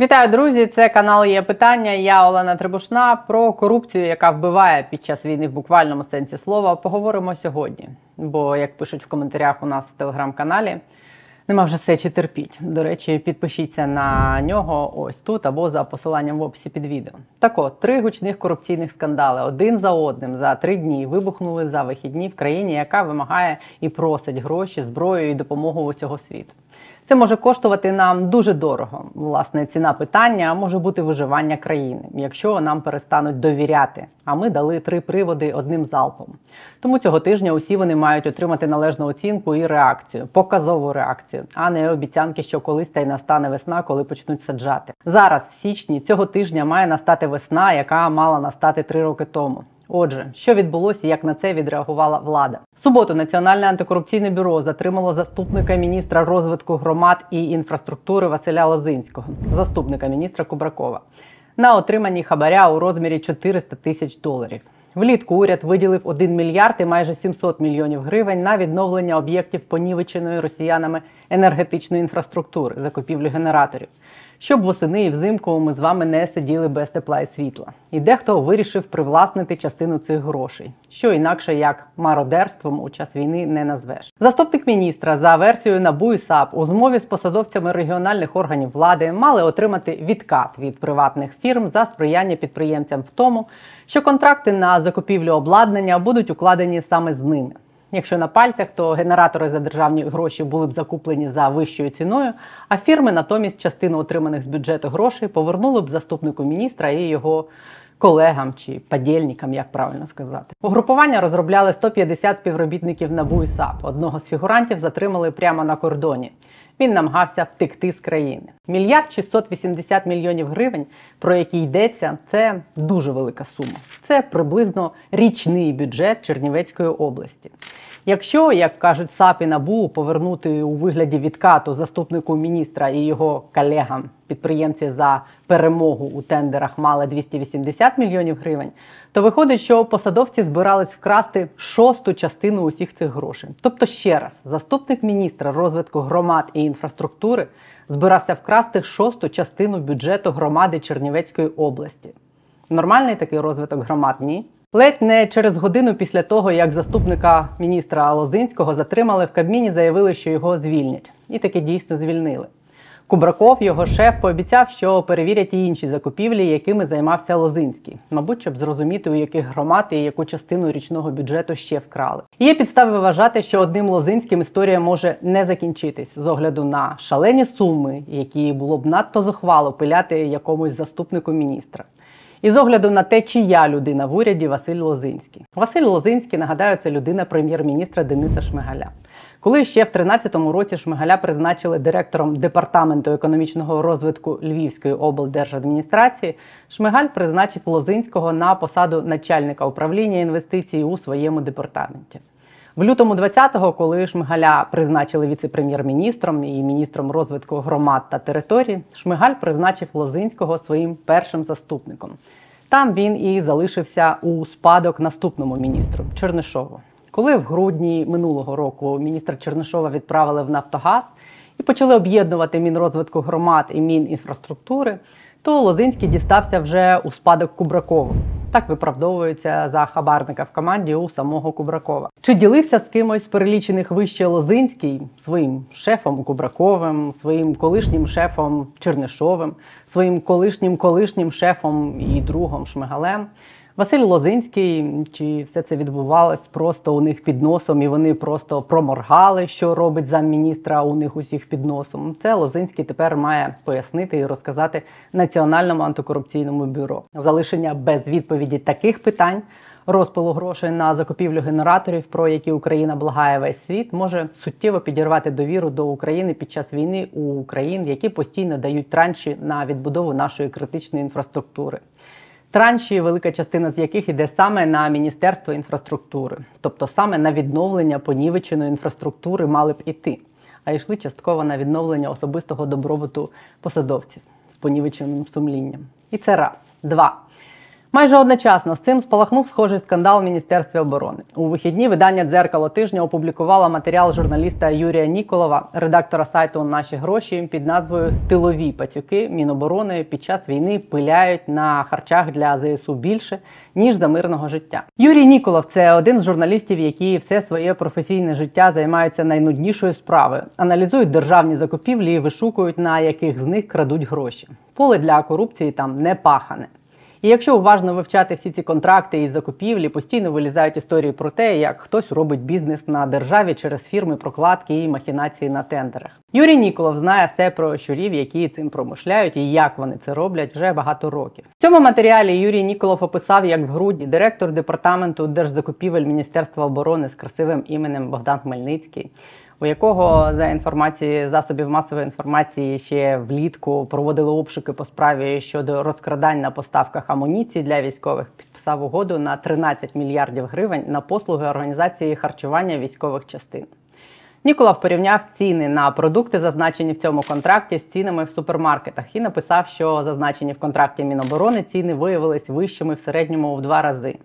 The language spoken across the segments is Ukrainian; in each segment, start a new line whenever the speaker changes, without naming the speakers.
Вітаю, друзі! Це канал є питання. Я Олена Требушна. Про корупцію, яка вбиває під час війни в буквальному сенсі слова, поговоримо сьогодні. Бо, як пишуть в коментарях у нас в телеграм-каналі, нема вже сечі терпіть. До речі, підпишіться на нього ось тут або за посиланням в описі під відео. Так от, три гучних корупційних скандали один за одним за три дні вибухнули за вихідні в країні, яка вимагає і просить гроші, зброю і допомогу усього світу. Це може коштувати нам дуже дорого. Власне, ціна питання може бути виживання країни, якщо нам перестануть довіряти. А ми дали три приводи одним залпом. Тому цього тижня усі вони мають отримати належну оцінку і реакцію, показову реакцію, а не обіцянки, що колись та й настане весна, коли почнуть саджати. Зараз, в січні, цього тижня має настати весна, яка мала настати три роки тому. Отже, що відбулося, як на це відреагувала влада? Суботу Національне антикорупційне бюро затримало заступника міністра розвитку громад і інфраструктури Василя Лозинського, заступника міністра Кубракова, на отриманні хабаря у розмірі 400 тисяч доларів. Влітку уряд виділив 1 мільярд і майже 700 мільйонів гривень на відновлення об'єктів понівеченої росіянами енергетичної інфраструктури, закупівлю генераторів щоб восени і взимку ми з вами не сиділи без тепла і світла. І дехто вирішив привласнити частину цих грошей, що інакше як мародерством у час війни не назвеш. Заступник міністра за версією НАБУ і САП у змові з посадовцями регіональних органів влади мали отримати відкат від приватних фірм за сприяння підприємцям в тому, що контракти на закупівлю обладнання будуть укладені саме з ними. Якщо на пальцях, то генератори за державні гроші були б закуплені за вищою ціною, а фірми натомість частину отриманих з бюджету грошей повернули б заступнику міністра і його колегам чи подільникам, як правильно сказати. Угрупування розробляли 150 співробітників НАБУ і САП. Одного з фігурантів затримали прямо на кордоні. Він намагався втекти з країни. Мільярд 680 мільйонів гривень, про які йдеться, це дуже велика сума. Це приблизно річний бюджет Чернівецької області. Якщо, як кажуть САП і НАБУ, повернути у вигляді відкату заступнику міністра і його колегам підприємці за перемогу у тендерах мали 280 мільйонів гривень, то виходить, що посадовці збирались вкрасти шосту частину усіх цих грошей. Тобто, ще раз, заступник міністра розвитку громад і інфраструктури збирався вкрасти шосту частину бюджету громади Чернівецької області. Нормальний такий розвиток громад ні. Ледь не через годину після того, як заступника міністра Лозинського затримали в Кабміні, заявили, що його звільнять, і таки дійсно звільнили. Кубраков, його шеф, пообіцяв, що перевірять і інші закупівлі, якими займався Лозинський, мабуть, щоб зрозуміти, у яких громад і яку частину річного бюджету ще вкрали. І Є підстави вважати, що одним Лозинським історія може не закінчитись з огляду на шалені суми, які було б надто зухвало пиляти якомусь заступнику міністра. І з огляду на те, чия людина в уряді Василь Лозинський. Василь Лозинський, нагадаю, це людина прем'єр-міністра Дениса Шмигаля. Коли ще в 2013 році Шмигаля призначили директором департаменту економічного розвитку Львівської облдержадміністрації, Шмигаль призначив Лозинського на посаду начальника управління інвестицій у своєму департаменті. В лютому 20-го, коли Шмигаля призначили віце-прем'єр-міністром і міністром розвитку громад та територій, Шмигаль призначив Лозинського своїм першим заступником. Там він і залишився у спадок наступному міністру Чернишову. Коли в грудні минулого року міністра Чернишова відправили в Нафтогаз і почали об'єднувати Мінрозвитку громад і Мінінфраструктури, то Лозинський дістався вже у спадок Кубракову. Так виправдовується за хабарника в команді у самого Кубракова. Чи ділився з кимось з перелічених вище Лозинський своїм шефом Кубраковим, своїм колишнім шефом Чернишовим, своїм колишнім колишнім шефом і другом Шмигалем? Василь Лозинський, чи все це відбувалось просто у них під носом, і вони просто проморгали, що робить замміністра у них усіх під носом. Це Лозинський тепер має пояснити і розказати Національному антикорупційному бюро. Залишення без відповіді таких питань. Розпилу грошей на закупівлю генераторів, про які Україна благає весь світ, може суттєво підірвати довіру до України під час війни у країн, які постійно дають транші на відбудову нашої критичної інфраструктури транші, велика частина з яких іде саме на Міністерство інфраструктури, тобто саме на відновлення понівеченої інфраструктури мали б іти, а йшли частково на відновлення особистого добробуту посадовців з понівеченим сумлінням. І це раз. Два. Майже одночасно з цим спалахнув схожий скандал в Міністерстві оборони. У вихідні видання дзеркало тижня опублікувало матеріал журналіста Юрія Ніколова, редактора сайту Наші гроші під назвою Тилові пацюки Міноборони під час війни пиляють на харчах для ЗСУ більше ніж за мирного життя. Юрій Ніколов це один з журналістів, які все своє професійне життя займаються найнуднішою справою, аналізують державні закупівлі і вишукують на яких з них крадуть гроші. Поле для корупції там не пахане. І якщо уважно вивчати всі ці контракти і закупівлі, постійно вилізають історії про те, як хтось робить бізнес на державі через фірми, прокладки і махінації на тендерах. Юрій Ніколов знає все про щурів, які цим промишляють і як вони це роблять вже багато років. В цьому матеріалі Юрій Ніколов описав, як в грудні директор департаменту держзакупівель Міністерства оборони з красивим іменем Богдан Хмельницький у якого за інформацією засобів масової інформації ще влітку проводили обшуки по справі щодо розкрадань на поставках амуніції для військових, підписав угоду на 13 мільярдів гривень на послуги організації харчування військових частин. Ніколав порівняв ціни на продукти, зазначені в цьому контракті, з цінами в супермаркетах, і написав, що зазначені в контракті Міноборони ціни виявились вищими в середньому в два рази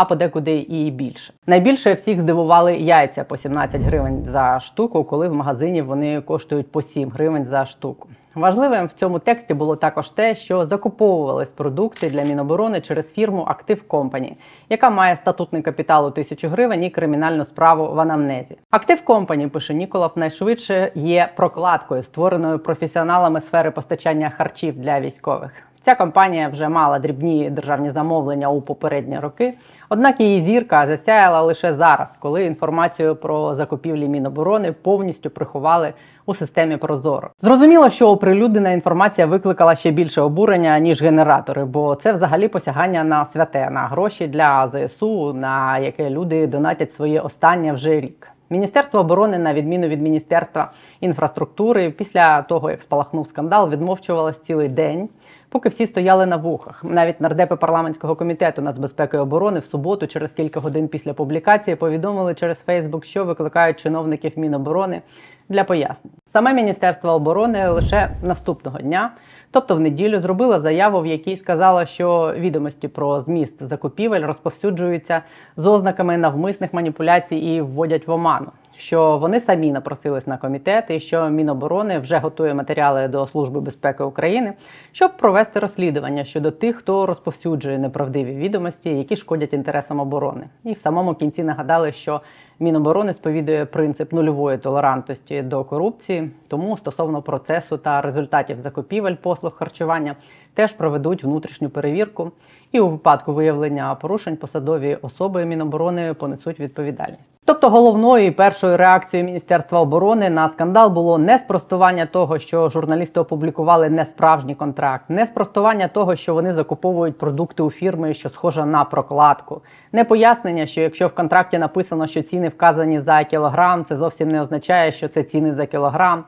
а подекуди і більше. Найбільше всіх здивували яйця по 17 гривень за штуку, коли в магазині вони коштують по 7 гривень за штуку. Важливим в цьому тексті було також те, що закуповувались продукти для Міноборони через фірму Актив Компані, яка має статутний капітал у тисячу гривень і кримінальну справу в анамнезі. Актив Компані, пише Ніколов, найшвидше є прокладкою, створеною професіоналами сфери постачання харчів для військових. Ця компанія вже мала дрібні державні замовлення у попередні роки. Однак її зірка засяяла лише зараз, коли інформацію про закупівлі Міноборони повністю приховали у системі Прозоро. Зрозуміло, що оприлюднена інформація викликала ще більше обурення ніж генератори, бо це взагалі посягання на святе, на гроші для ЗСУ, на яке люди донатять своє останнє вже рік. Міністерство оборони, на відміну від міністерства інфраструктури, після того як спалахнув скандал, відмовчувалось цілий день поки всі стояли на вухах. Навіть нардепи парламентського комітету нацбезпеки і оборони в суботу, через кілька годин після публікації, повідомили через Фейсбук, що викликають чиновників Міноборони для пояснень. Саме Міністерство оборони лише наступного дня, тобто в неділю, зробило заяву, в якій сказала, що відомості про зміст закупівель розповсюджуються з ознаками навмисних маніпуляцій і вводять в оману що вони самі напросились на комітет і що Міноборони вже готує матеріали до Служби безпеки України, щоб провести розслідування щодо тих, хто розповсюджує неправдиві відомості, які шкодять інтересам оборони. І в самому кінці нагадали, що Міноборони сповідує принцип нульової толерантності до корупції, тому стосовно процесу та результатів закупівель послуг харчування теж проведуть внутрішню перевірку, і у випадку виявлення порушень посадові особи Міноборони понесуть відповідальність. Тобто головною і першою реакцією Міністерства оборони на скандал було не спростування того, що журналісти опублікували несправжній контракт, не спростування того, що вони закуповують продукти у фірми, що схожа на прокладку, не пояснення, що якщо в контракті написано, що ціни вказані за кілограм, це зовсім не означає, що це ціни за кілограм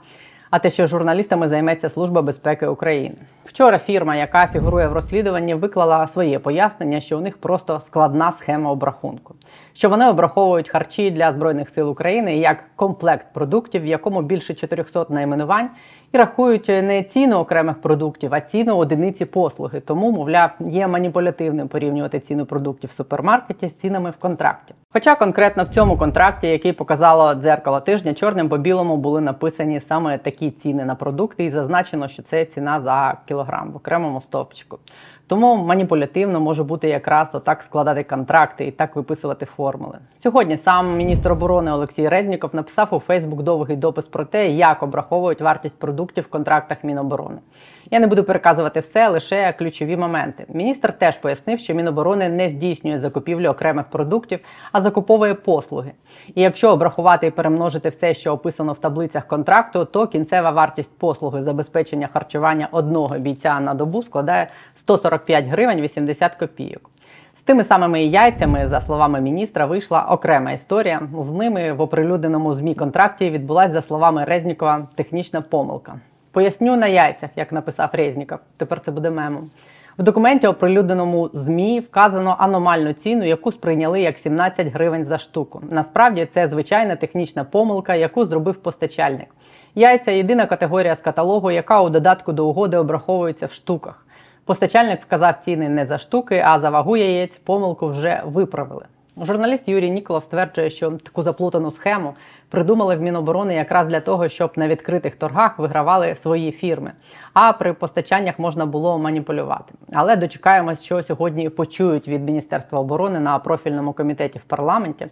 а те, що журналістами займеться Служба безпеки України. Вчора фірма, яка фігурує в розслідуванні, виклала своє пояснення, що у них просто складна схема обрахунку, що вони обраховують харчі для збройних сил України як комплект продуктів, в якому більше 400 найменувань, і рахують не ціну окремих продуктів, а ціну одиниці послуги. Тому, мовляв, є маніпулятивним порівнювати ціну продуктів в супермаркеті з цінами в контракті. Хоча конкретно в цьому контракті, який показало дзеркало тижня, чорним по білому були написані саме такі ціни на продукти, і зазначено, що це ціна за кілограм в окремому стовпчику. Тому маніпулятивно може бути якраз отак складати контракти і так виписувати формули. Сьогодні сам міністр оборони Олексій Резніков написав у Фейсбук довгий допис про те, як обраховують вартість продуктів в контрактах Міноборони. Я не буду переказувати все, лише ключові моменти. Міністр теж пояснив, що Міноборони не здійснює закупівлю окремих продуктів, а закуповує послуги. І якщо обрахувати і перемножити все, що описано в таблицях контракту, то кінцева вартість послуги забезпечення харчування одного бійця на добу складає 145 гривень 80 копійок. З тими самими яйцями, за словами міністра, вийшла окрема історія. З ними в оприлюдненому змі контракті відбулася, за словами Резнікова, технічна помилка. Поясню на яйцях, як написав Резніков. Тепер це буде мемом. В документі, оприлюдненому ЗМІ, вказано аномальну ціну, яку сприйняли як 17 гривень за штуку. Насправді це звичайна технічна помилка, яку зробив постачальник. Яйця єдина категорія з каталогу, яка у додатку до угоди обраховується в штуках. Постачальник вказав ціни не за штуки, а за вагу яєць помилку вже виправили. Журналіст Юрій Ніколов стверджує, що таку заплутану схему придумали в Міноборони якраз для того, щоб на відкритих торгах вигравали свої фірми, а при постачаннях можна було маніпулювати. Але дочекаємось, що сьогодні почують від Міністерства оборони на профільному комітеті в парламенті.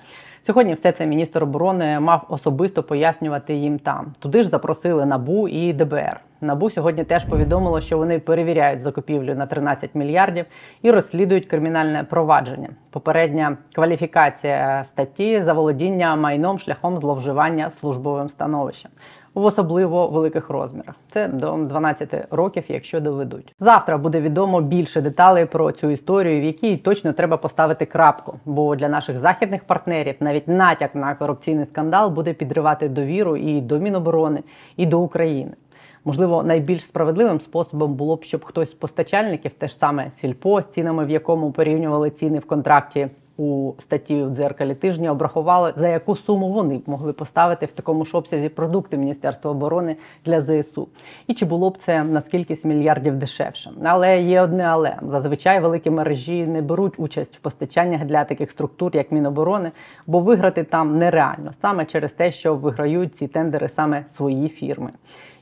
Сьогодні все це міністр оборони мав особисто пояснювати їм там. Туди ж запросили НАБУ і ДБР. НАБУ сьогодні теж повідомило, що вони перевіряють закупівлю на 13 мільярдів і розслідують кримінальне провадження. Попередня кваліфікація статті за володіння майном шляхом зловживання службовим становищем. В особливо великих розмірах це до 12 років, якщо доведуть. Завтра буде відомо більше деталей про цю історію, в якій точно треба поставити крапку. Бо для наших західних партнерів навіть натяк на корупційний скандал буде підривати довіру і до Міноборони, і до України. Можливо, найбільш справедливим способом було б, щоб хтось з постачальників, те ж саме сільпо, з цінами, в якому порівнювали ціни в контракті у статті в дзеркалі тижня, обрахували за яку суму вони б могли поставити в такому ж обсязі продукти Міністерства оборони для ЗСУ. І чи було б це на скількись мільярдів дешевше? Але є одне, але зазвичай великі мережі не беруть участь в постачаннях для таких структур, як Міноборони, бо виграти там нереально саме через те, що виграють ці тендери саме свої фірми.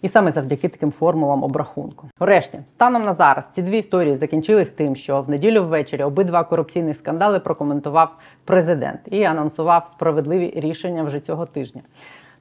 І саме завдяки таким формулам обрахунку. Врешті, станом на зараз, ці дві історії закінчились тим, що в неділю ввечері обидва корупційних скандали прокоментував президент і анонсував справедливі рішення вже цього тижня.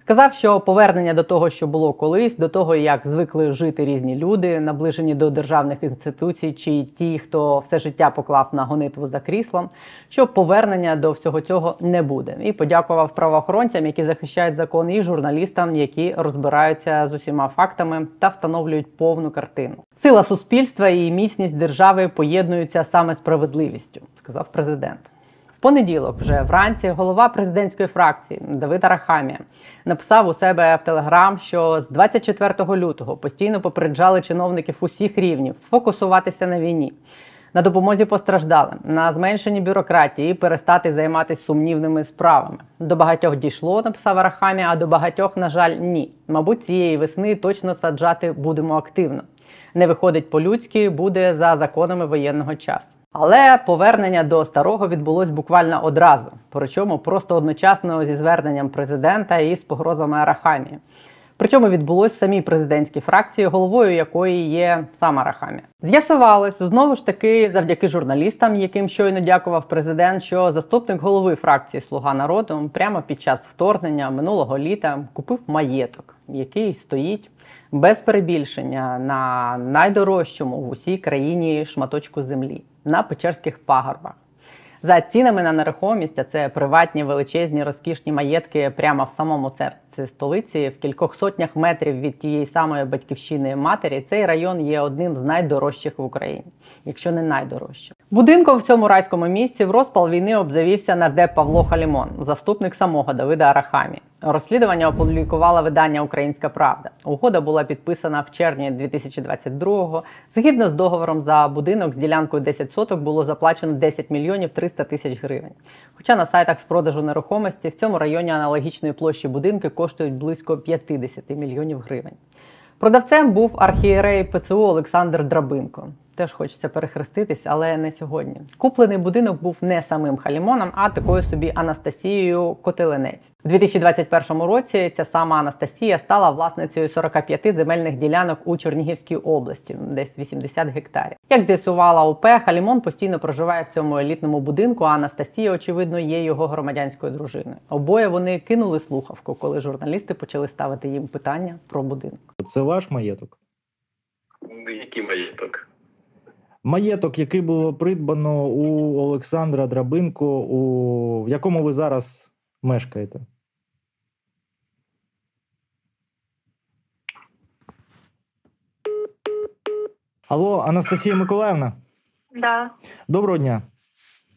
Сказав, що повернення до того, що було колись, до того, як звикли жити різні люди, наближені до державних інституцій, чи ті, хто все життя поклав на гонитву за кріслом, що повернення до всього цього не буде. І подякував правоохоронцям, які захищають закон, і журналістам, які розбираються з усіма фактами та встановлюють повну картину. Сила суспільства і міцність держави поєднуються саме справедливістю, сказав президент. В понеділок, вже вранці, голова президентської фракції Давид Арахамія написав у себе в телеграм, що з 24 лютого постійно попереджали чиновників усіх рівнів сфокусуватися на війні, на допомозі постраждалим, на зменшенні бюрократії і перестати займатися сумнівними справами. До багатьох дійшло, написав Арахамія, а до багатьох, на жаль, ні. Мабуть, цієї весни точно саджати будемо активно. Не виходить по-людськи, буде за законами воєнного часу. Але повернення до старого відбулось буквально одразу, причому просто одночасно зі зверненням президента і з погрозами Арахамії. Причому відбулось в самій президентській фракції, головою якої є сам Арахамія. З'ясувалось знову ж таки завдяки журналістам, яким щойно дякував президент, що заступник голови фракції Слуга народу прямо під час вторгнення минулого літа купив маєток, який стоїть без перебільшення на найдорожчому в усій країні шматочку землі на Печерських пагорбах. За цінами на нерухомість, а це приватні величезні розкішні маєтки прямо в самому серці столиці, в кількох сотнях метрів від тієї самої батьківщини матері, цей район є одним з найдорожчих в Україні, якщо не найдорожчим. Будинком в цьому райському місці в розпал війни обзавівся нардеп Павло Халімон, заступник самого Давида Арахамі. Розслідування опублікувала видання Українська Правда. Угода була підписана в червні 2022-го. Згідно з договором за будинок з ділянкою 10 соток було заплачено 10 мільйонів 300 тисяч гривень. Хоча на сайтах з продажу нерухомості в цьому районі аналогічної площі будинки коштують близько 50 мільйонів гривень. Продавцем був архієрей ПЦУ Олександр Драбинко. Теж хочеться перехреститись, але не сьогодні. Куплений будинок був не самим Халімоном, а такою собі Анастасією Котеленець. У 2021 році ця сама Анастасія стала власницею 45 земельних ділянок у Чернігівській області, десь 80 гектарів. Як з'ясувала ОП, Халімон постійно проживає в цьому елітному будинку. А Анастасія, очевидно, є його громадянською дружиною. Обоє вони кинули слухавку, коли журналісти почали ставити їм питання про будинок.
Це ваш маєток?
Який маєток?
Маєток, який було придбано у Олександра Драбинко, у... в якому ви зараз мешкаєте? Алло, Анастасія Миколаївна,
Да,
доброго дня.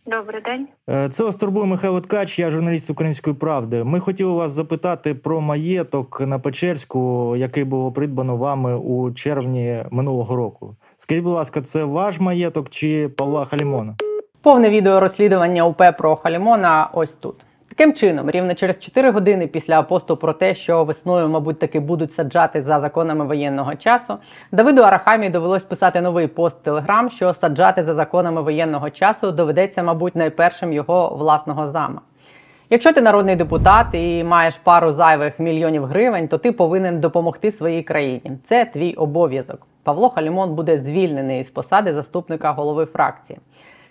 добрий день.
Е, Це вас турбує Михайло Ткач, я журналіст Української правди. Ми хотіли вас запитати про маєток на Печерську, який було придбано вами у червні минулого року. Скажіть, будь ласка, це ваш маєток чи Павла Халімона?
Повне відео розслідування УП про Халімона ось тут. Таким чином, рівно через 4 години після посту про те, що весною, мабуть, таки будуть саджати за законами воєнного часу, Давиду Арахамі довелось писати новий пост Телеграм, що саджати за законами воєнного часу доведеться, мабуть, найпершим його власного зама. Якщо ти народний депутат і маєш пару зайвих мільйонів гривень, то ти повинен допомогти своїй країні. Це твій обов'язок. Павло Халімон буде звільнений з посади заступника голови фракції.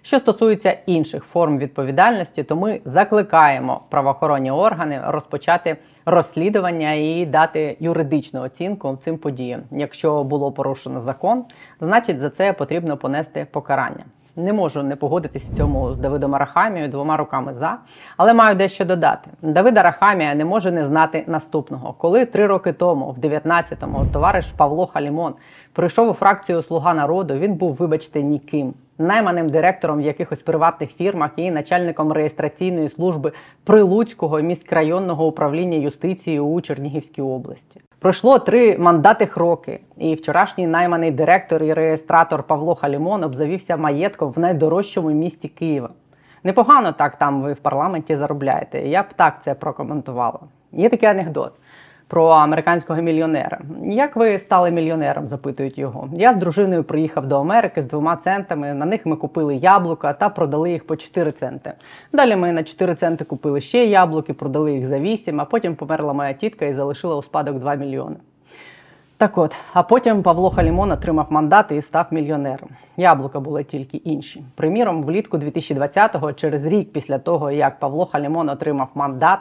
Що стосується інших форм відповідальності, то ми закликаємо правоохоронні органи розпочати розслідування і дати юридичну оцінку цим подіям. Якщо було порушено закон, значить за це потрібно понести покарання. Не можу не погодитись в цьому з Давидом Арахамією двома руками за, але маю дещо додати. Давид Арахамія не може не знати наступного. Коли три роки тому, в 19-му, товариш Павло Халімон прийшов у фракцію Слуга народу, він був, вибачте, ніким. Найманим директором в якихось приватних фірмах і начальником реєстраційної служби Прилуцького міськрайонного управління юстиції у Чернігівській області. Пройшло три мандатих роки, і вчорашній найманий директор і реєстратор Павло Халімон обзавівся маєтком в найдорожчому місті Києва. Непогано так там ви в парламенті заробляєте. Я б так це прокоментувала. Є такий анекдот про американського мільйонера. Як ви стали мільйонером? запитують його. Я з дружиною приїхав до Америки з двома центами. На них ми купили яблука та продали їх по 4 центи. Далі ми на 4 центи купили ще яблуки, продали їх за 8, а потім померла моя тітка і залишила у спадок 2 мільйони. Так от, а потім Павло Халімон отримав мандат і став мільйонером. Яблука були тільки інші. Приміром, влітку 2020-го, через рік після того, як Павло Халімон отримав мандат,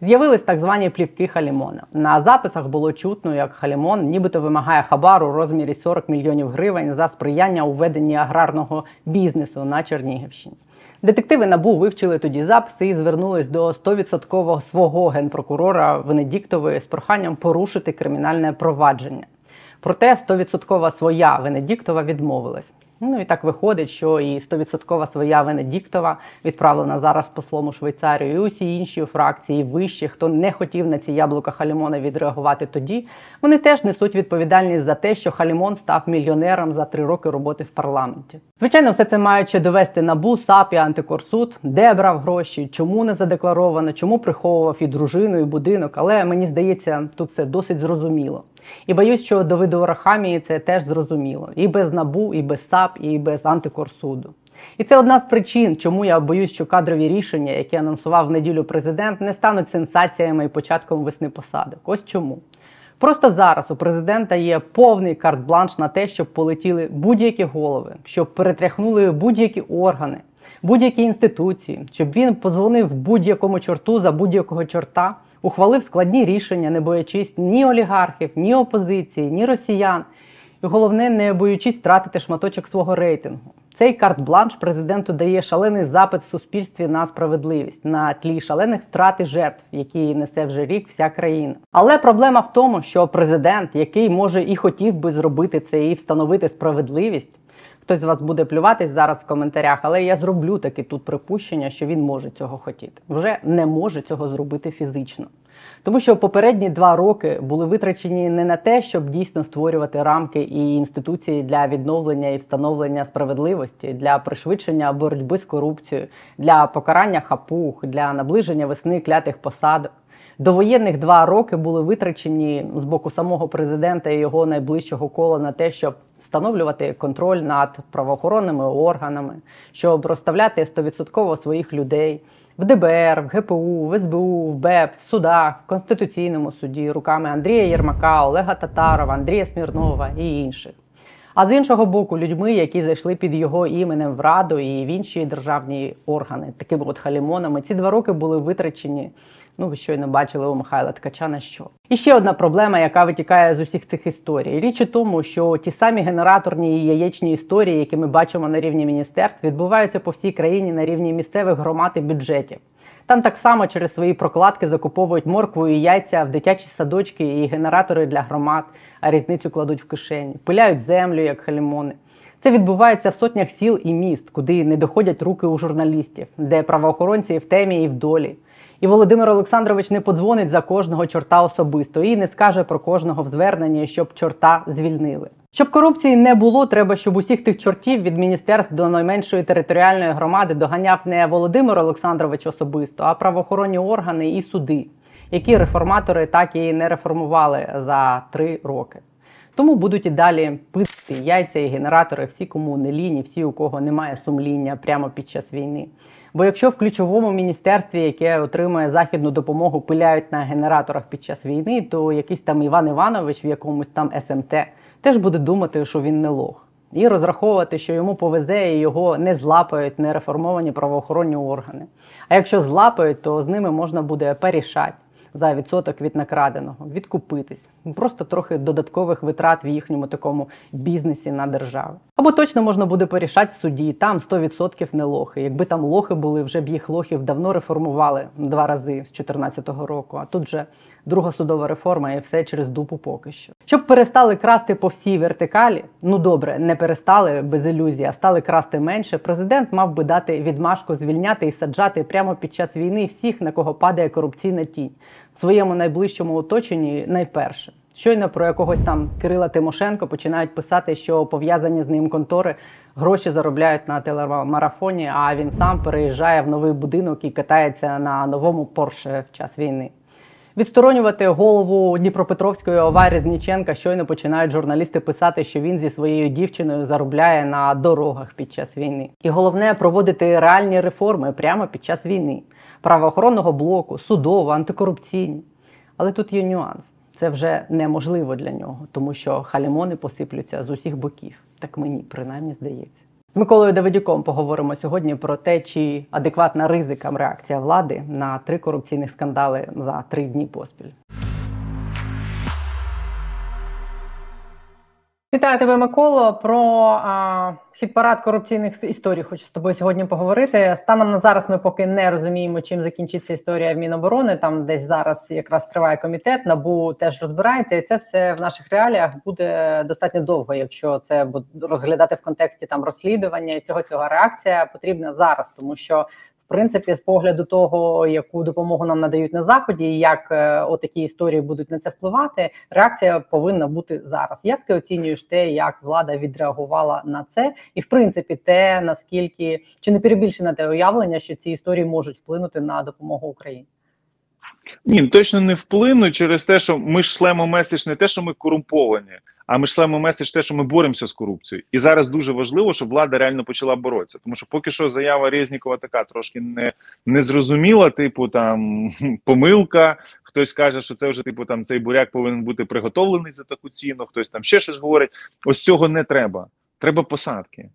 з'явились так звані плівки Халімона. На записах було чутно, як Халімон нібито вимагає хабар у розмірі 40 мільйонів гривень за сприяння у веденні аграрного бізнесу на Чернігівщині. Детективи НАБУ вивчили тоді записи і звернулись до 100% свого генпрокурора Венедіктової з проханням порушити кримінальне провадження. Проте 100% своя Венедіктова відмовилась. Ну і так виходить, що і 100% своя Венедіктова відправлена зараз послом у Швейцарію, і усі інші фракції вищі, хто не хотів на ці яблука Халімона відреагувати тоді, вони теж несуть відповідальність за те, що Халімон став мільйонером за три роки роботи в парламенті. Звичайно, все це ще довести набу, САП і антикорсуд, де брав гроші, чому не задекларовано, чому приховував і дружину, і будинок. Але мені здається, тут все досить зрозуміло. І боюсь, що до виду Рахамії це теж зрозуміло. І без набу, і без САП, і без антикорсуду. І це одна з причин, чому я боюсь, що кадрові рішення, які анонсував в неділю президент, не стануть сенсаціями і початком весни посадок. Ось чому. Просто зараз у президента є повний карт-бланш на те, щоб полетіли будь-які голови, щоб перетряхнули будь-які органи, будь-які інституції, щоб він подзвонив будь-якому чорту за будь-якого чорта, ухвалив складні рішення, не боячись ні олігархів, ні опозиції, ні росіян. І головне, не боючись втратити шматочок свого рейтингу. Цей карт-бланш президенту дає шалений запит в суспільстві на справедливість на тлі шалених втрат і жертв, які несе вже рік вся країна. Але проблема в тому, що президент, який може і хотів би зробити це і встановити справедливість, хтось з вас буде плюватись зараз в коментарях, але я зроблю таки тут припущення, що він може цього хотіти. Вже не може цього зробити фізично. Тому що попередні два роки були витрачені не на те, щоб дійсно створювати рамки і інституції для відновлення і встановлення справедливості, для пришвидшення боротьби з корупцією, для покарання хапух, для наближення весни клятих посадок. Довоєнних два роки були витрачені з боку самого президента і його найближчого кола на те, щоб встановлювати контроль над правоохоронними органами, щоб розставляти 100% своїх людей в ДБР, в ГПУ, в СБУ, в БЕП, в судах, в Конституційному суді руками Андрія Єрмака, Олега Татарова, Андрія Смірнова і інших. А з іншого боку, людьми, які зайшли під його іменем в Раду і в інші державні органи, такими от халімонами, ці два роки були витрачені. Ну, ви щойно бачили у Михайла Ткача на що. І ще одна проблема, яка витікає з усіх цих історій. Річ у тому, що ті самі генераторні і яєчні історії, які ми бачимо на рівні міністерств, відбуваються по всій країні на рівні місцевих громад і бюджетів. Там так само через свої прокладки закуповують моркву і яйця в дитячі садочки і генератори для громад, а різницю кладуть в кишені, пиляють землю, як халімони. Це відбувається в сотнях сіл і міст, куди не доходять руки у журналістів, де правоохоронці в темі і в долі. І Володимир Олександрович не подзвонить за кожного чорта особисто і не скаже про кожного в зверненні, щоб чорта звільнили. Щоб корупції не було, треба, щоб усіх тих чортів від міністерств до найменшої територіальної громади доганяв не Володимир Олександрович особисто, а правоохоронні органи і суди, які реформатори так і не реформували за три роки. Тому будуть і далі писати яйця і генератори всі, кому не ліні, всі, у кого немає сумління прямо під час війни. Бо якщо в ключовому міністерстві, яке отримує західну допомогу, пиляють на генераторах під час війни, то якийсь там Іван Іванович в якомусь там СМТ теж буде думати, що він не лох. І розраховувати, що йому повезе і його не злапають нереформовані правоохоронні органи. А якщо злапають, то з ними можна буде порішати за відсоток від накраденого, відкупитись, просто трохи додаткових витрат в їхньому такому бізнесі на державу. Або точно можна буде порішати в суді, там 100% не лохи. Якби там лохи були, вже б їх лохів давно реформували два рази з 2014 року. А тут вже друга судова реформа і все через дупу поки що. Щоб перестали красти по всій вертикалі, ну добре, не перестали без ілюзій, а стали красти менше. Президент мав би дати відмашку звільняти і саджати прямо під час війни всіх, на кого падає корупційна тінь в своєму найближчому оточенні найперше. Щойно про якогось там Кирила Тимошенко починають писати, що пов'язані з ним контори гроші заробляють на телемарафоні, а він сам переїжджає в новий будинок і катається на новому Порше в час війни. Відсторонювати голову Дніпропетровської ОВА Резніченка щойно починають журналісти писати, що він зі своєю дівчиною заробляє на дорогах під час війни. І головне проводити реальні реформи прямо під час війни, правоохоронного блоку, судово, антикорупційні. Але тут є нюанс. Це вже неможливо для нього, тому що халімони посиплються з усіх боків. Так мені принаймні здається. Миколою Давидюком поговоримо сьогодні про те, чи адекватна ризикам реакція влади на три корупційних скандали за три дні поспіль. Вітаю тебе, Миколо. Про а, хіт-парад корупційних історій хочу з тобою сьогодні поговорити. Станом на зараз ми поки не розуміємо, чим закінчиться історія в Міноборони. Там десь зараз якраз триває комітет, набу теж розбирається, і це все в наших реаліях буде достатньо довго, якщо це буде розглядати в контексті там розслідування і всього цього реакція потрібна зараз, тому що. Принципі, з погляду того, яку допомогу нам надають на заході, і як е, отакі історії будуть на це впливати, реакція повинна бути зараз. Як ти оцінюєш те, як влада відреагувала на це, і в принципі, те наскільки чи не перебільшене те уявлення, що ці історії можуть вплинути на допомогу Україні?
Ні, точно не вплинуть через те, що ми ж шлемо меседж не те, що ми корумповані, а ми шлемо меседж те, що ми боремося з корупцією. І зараз дуже важливо, щоб влада реально почала боротися. Тому що поки що заява Резнікова така трошки не, зрозуміла, типу там помилка. Хтось каже, що це вже типу там цей буряк повинен бути приготовлений за таку ціну, хтось там ще щось говорить. Ось цього не треба. Треба посадки.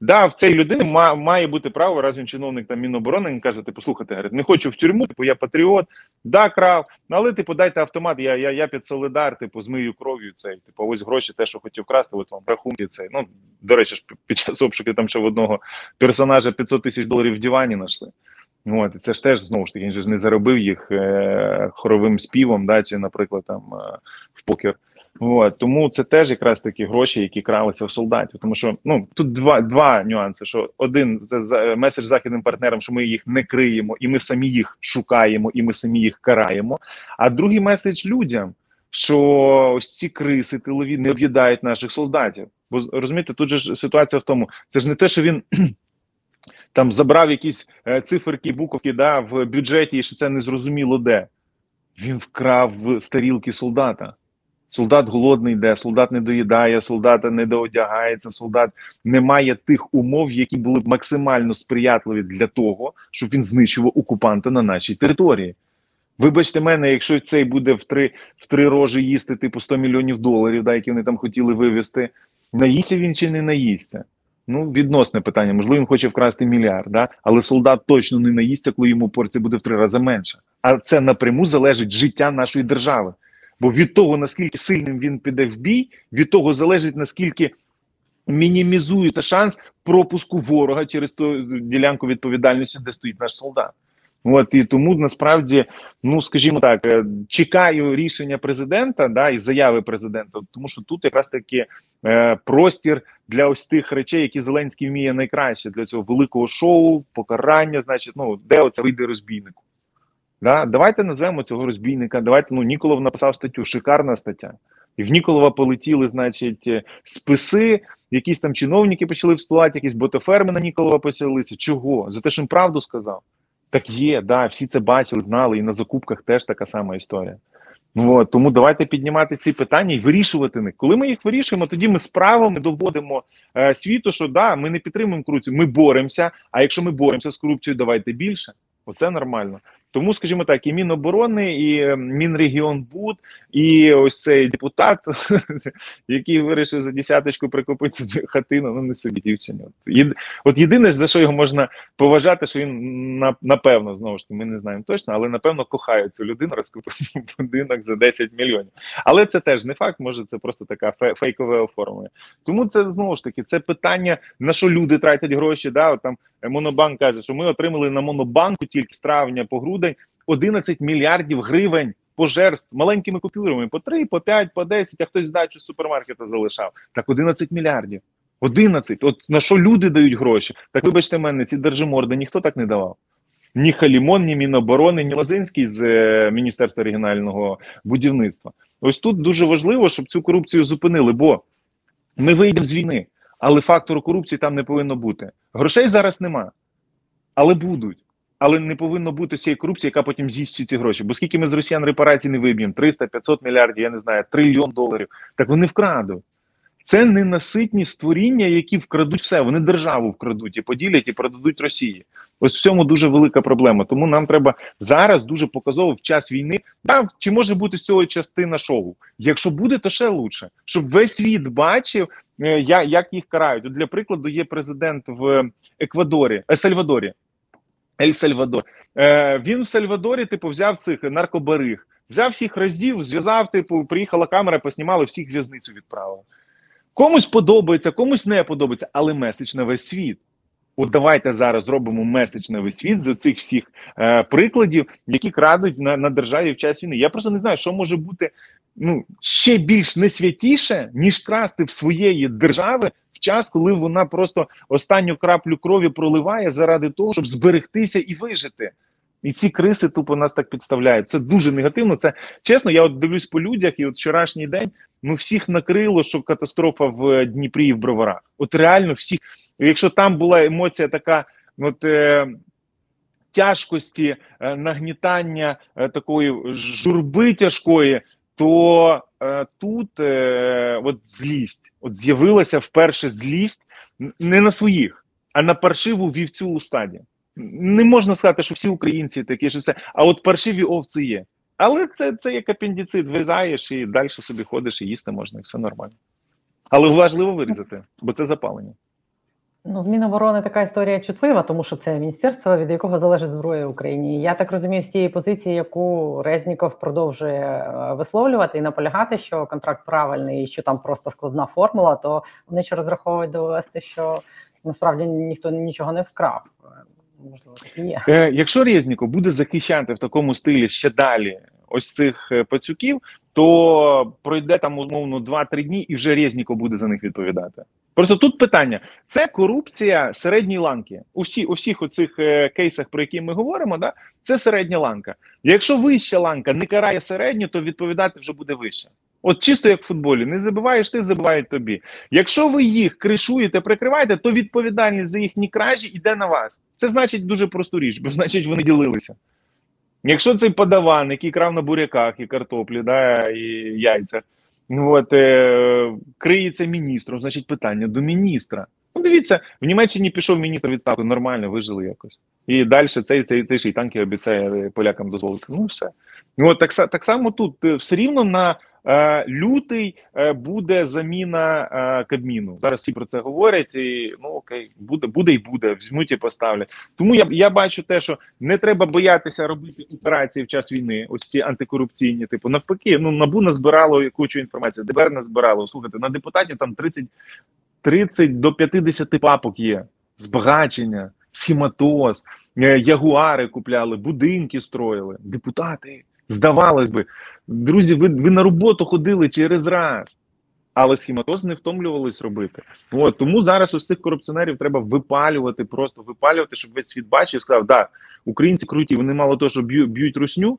Да, в цій людини має бути право, раз він чиновник там Міноборони, він каже, типу, слухайте, говорить, не хочу в тюрму, типу, я патріот, да, крав, ну, але типу, дайте автомат, я я, я під солидар, типу, змию кров'ю цей, типу, ось гроші, те, що хотів красти, от вам рахунки цей. Ну, до речі, ж під час обшуки там ще в одного персонажа 500 тисяч доларів в дивані знайшли. От, це ж теж знову ж таки, він же ж не заробив їх е, хоровим співом, да, чи, наприклад, там е, в покер. От, тому це теж якраз такі гроші, які кралися в солдатів. Тому що ну тут два два нюанси: що один за, за меседж західним партнерам, що ми їх не криємо, і ми самі їх шукаємо, і ми самі їх караємо. А другий меседж людям, що ось ці криси тилові не об'їдають наших солдатів. Бо розумієте, тут же ж ситуація в тому, це ж не те, що він. Там забрав якісь е, циферки, буковки да, в бюджеті, і що це не зрозуміло де. Він вкрав з тарілки солдата. Солдат голодний йде, солдат не доїдає, солдат не доодягається, солдат не має тих умов, які були б максимально сприятливі для того, щоб він знищував окупанта на нашій території. Вибачте мене, якщо цей буде в три в три рожі їсти типу 100 мільйонів доларів, да, які вони там хотіли вивезти, наїсться він чи не наїсться? Ну, відносне питання, можливо, він хоче вкрасти мільярд, да? але солдат точно не наїсться, коли йому порція буде в три рази менше. А це напряму залежить життя нашої держави. Бо від того, наскільки сильним він піде в бій, від того залежить наскільки мінімізується шанс пропуску ворога через ту ділянку відповідальності, де стоїть наш солдат. От і тому насправді, ну скажімо так, чекаю рішення президента да і заяви президента, тому що тут якраз таки е, простір для ось тих речей, які Зеленський вміє найкраще для цього великого шоу, покарання, значить, ну де оце вийде розбійнику. Да? Давайте назвемо цього розбійника. Давайте ну Ніколов написав статтю, шикарна стаття. І в Ніколова полетіли, значить, е, списи, якісь там чиновники почали вспливати, якісь ботоферми на Ніколова поселилися. Чого? За те, що він правду сказав? Так є, да, всі це бачили, знали, і на закупках теж така сама історія. Ну, от, тому давайте піднімати ці питання і вирішувати них. Коли ми їх вирішуємо, тоді ми справами доводимо е, світу, що да, ми не підтримуємо корупцію, ми боремося. А якщо ми боремося з корупцією, давайте більше. Оце нормально. Тому, скажімо так, і Міноборони, і е, Мінрегіонбуд, і ось цей депутат, який вирішив за десяточку прикупити собі хатину, ну не собі дівчині. От, єд- от єдине, за що його можна поважати, що він напевно, знову ж таки, ми не знаємо точно, але напевно кохає цю людину, розкупив будинок за 10 мільйонів. Але це теж не факт, може це просто така фе- фейкове оформлення. Тому це знову ж таки це питання, на що люди тратять гроші. Да, от там Монобанк каже, що ми отримали на Монобанку тільки з травня по грудень 11 мільярдів гривень пожертв маленькими купюрами по 3, по 5, по 10, а хтось здачу з супермаркета залишав. Так 11 мільярдів. 11. От на що люди дають гроші? Так вибачте мене, ці держиморди ніхто так не давав. Ні Халімон, ні Міноборони, ні Лозинський з е, Міністерства регіонального будівництва. Ось тут дуже важливо, щоб цю корупцію зупинили, бо ми вийдемо з війни, але фактору корупції там не повинно бути. Грошей зараз нема, але будуть. Але не повинно бути цієї корупції, яка потім з'їсть ці гроші. Бо скільки ми з росіян репарацій не виб'ємо? 300, 500 мільярдів, я не знаю, трильйон доларів. Так вони вкрадуть. Це ненаситні створіння, які вкрадуть все. Вони державу вкрадуть і поділять і продадуть Росії. Ось в цьому дуже велика проблема. Тому нам треба зараз дуже показово в час війни. Да, чи може бути з цього частина шоу? Якщо буде, то ще лучше, щоб весь світ бачив, е, як їх карають. От для прикладу, є президент в Еквадорі, е, Сальвадорі. Ель Сальвадор. Е, він в Сальвадорі, типу, взяв цих наркобариг, взяв всіх роздів, зв'язав, типу, приїхала камера, поснімали, всіх в'язницю відправили. Комусь подобається, комусь не подобається, але меседж на весь світ. От давайте зараз зробимо меседж на весь світ з цих всіх е, прикладів, які крадуть на, на державі в час війни. Я просто не знаю, що може бути ну, ще більш несвятіше, ніж красти в своєї держави в час, коли вона просто останню краплю крові проливає заради того, щоб зберегтися і вижити. І ці криси тупо нас так підставляють. Це дуже негативно. Це чесно, я от дивлюсь по людях, і от вчорашній день ну всіх накрило, що катастрофа в Дніпрі і в Броварах. От реально всіх, якщо там була емоція така, от е, тяжкості, е, нагнітання е, такої журби тяжкої, то е, тут е, от злість, от з'явилася вперше злість не на своїх, а на паршиву вівцю у стаді. Не можна сказати, що всі українці такі, що все, а от паршиві овці є. Але це, це як апендицит, вирізаєш і далі собі ходиш і їсти можна, і все нормально. Але важливо вирізати, бо це запалення.
Ну, в Міноборони така історія чутлива, тому що це міністерство, від якого залежить зброя Україні. Я так розумію, з тієї позиції, яку Резніков продовжує е, висловлювати і наполягати, що контракт правильний, і що там просто складна формула, то вони ще розраховують довести, що насправді ніхто нічого не вкрав. Е, Можливо, так є.
Е, якщо Резніков буде захищати в такому стилі ще далі ось цих пацюків, то пройде там умовно 2-3 дні, і вже Резніков буде за них відповідати. Просто тут питання: це корупція середньої ланки. У, у всіх оцих е, кейсах, про які ми говоримо, да, це середня ланка. Якщо вища ланка не карає середню, то відповідати вже буде вище. От чисто як в футболі, не забиваєш ти, забивають тобі. Якщо ви їх кришуєте, прикриваєте, то відповідальність за їхні кражі йде на вас. Це значить дуже просту річ, бо значить вони ділилися. Якщо цей подаван, який крав на буряках і картоплі, да, і яйцях, от, е, криється міністром, значить питання до міністра. Ну, дивіться, в Німеччині пішов міністр відставки, нормально, вижили якось. І далі цей, цей, цей ще й танки обіцяє полякам дозволити. Ну, все. Ну, от так, так само тут е, все рівно на лютий е, буде заміна е, Кабміну. Зараз всі про це говорять, і ну окей, буде, буде і буде, візьмуть і поставлять. Тому я, я бачу те, що не треба боятися робити операції в час війни, ось ці антикорупційні. Типу, навпаки, ну набу назбирало кучу інформації, ДБР назбирало. Слухайте, на депутатів там 30, 30 до 50 папок є. Збагачення, схематоз, е, ягуари купляли, будинки строїли, депутати. Здавалось би, друзі, ви, ви на роботу ходили через раз, але схематоз не втомлювались робити. От, тому зараз ось цих корупціонерів треба випалювати, просто випалювати, щоб весь світ бачив і сказав, да, українці круті, вони мало того, що б'ють, б'ють русню,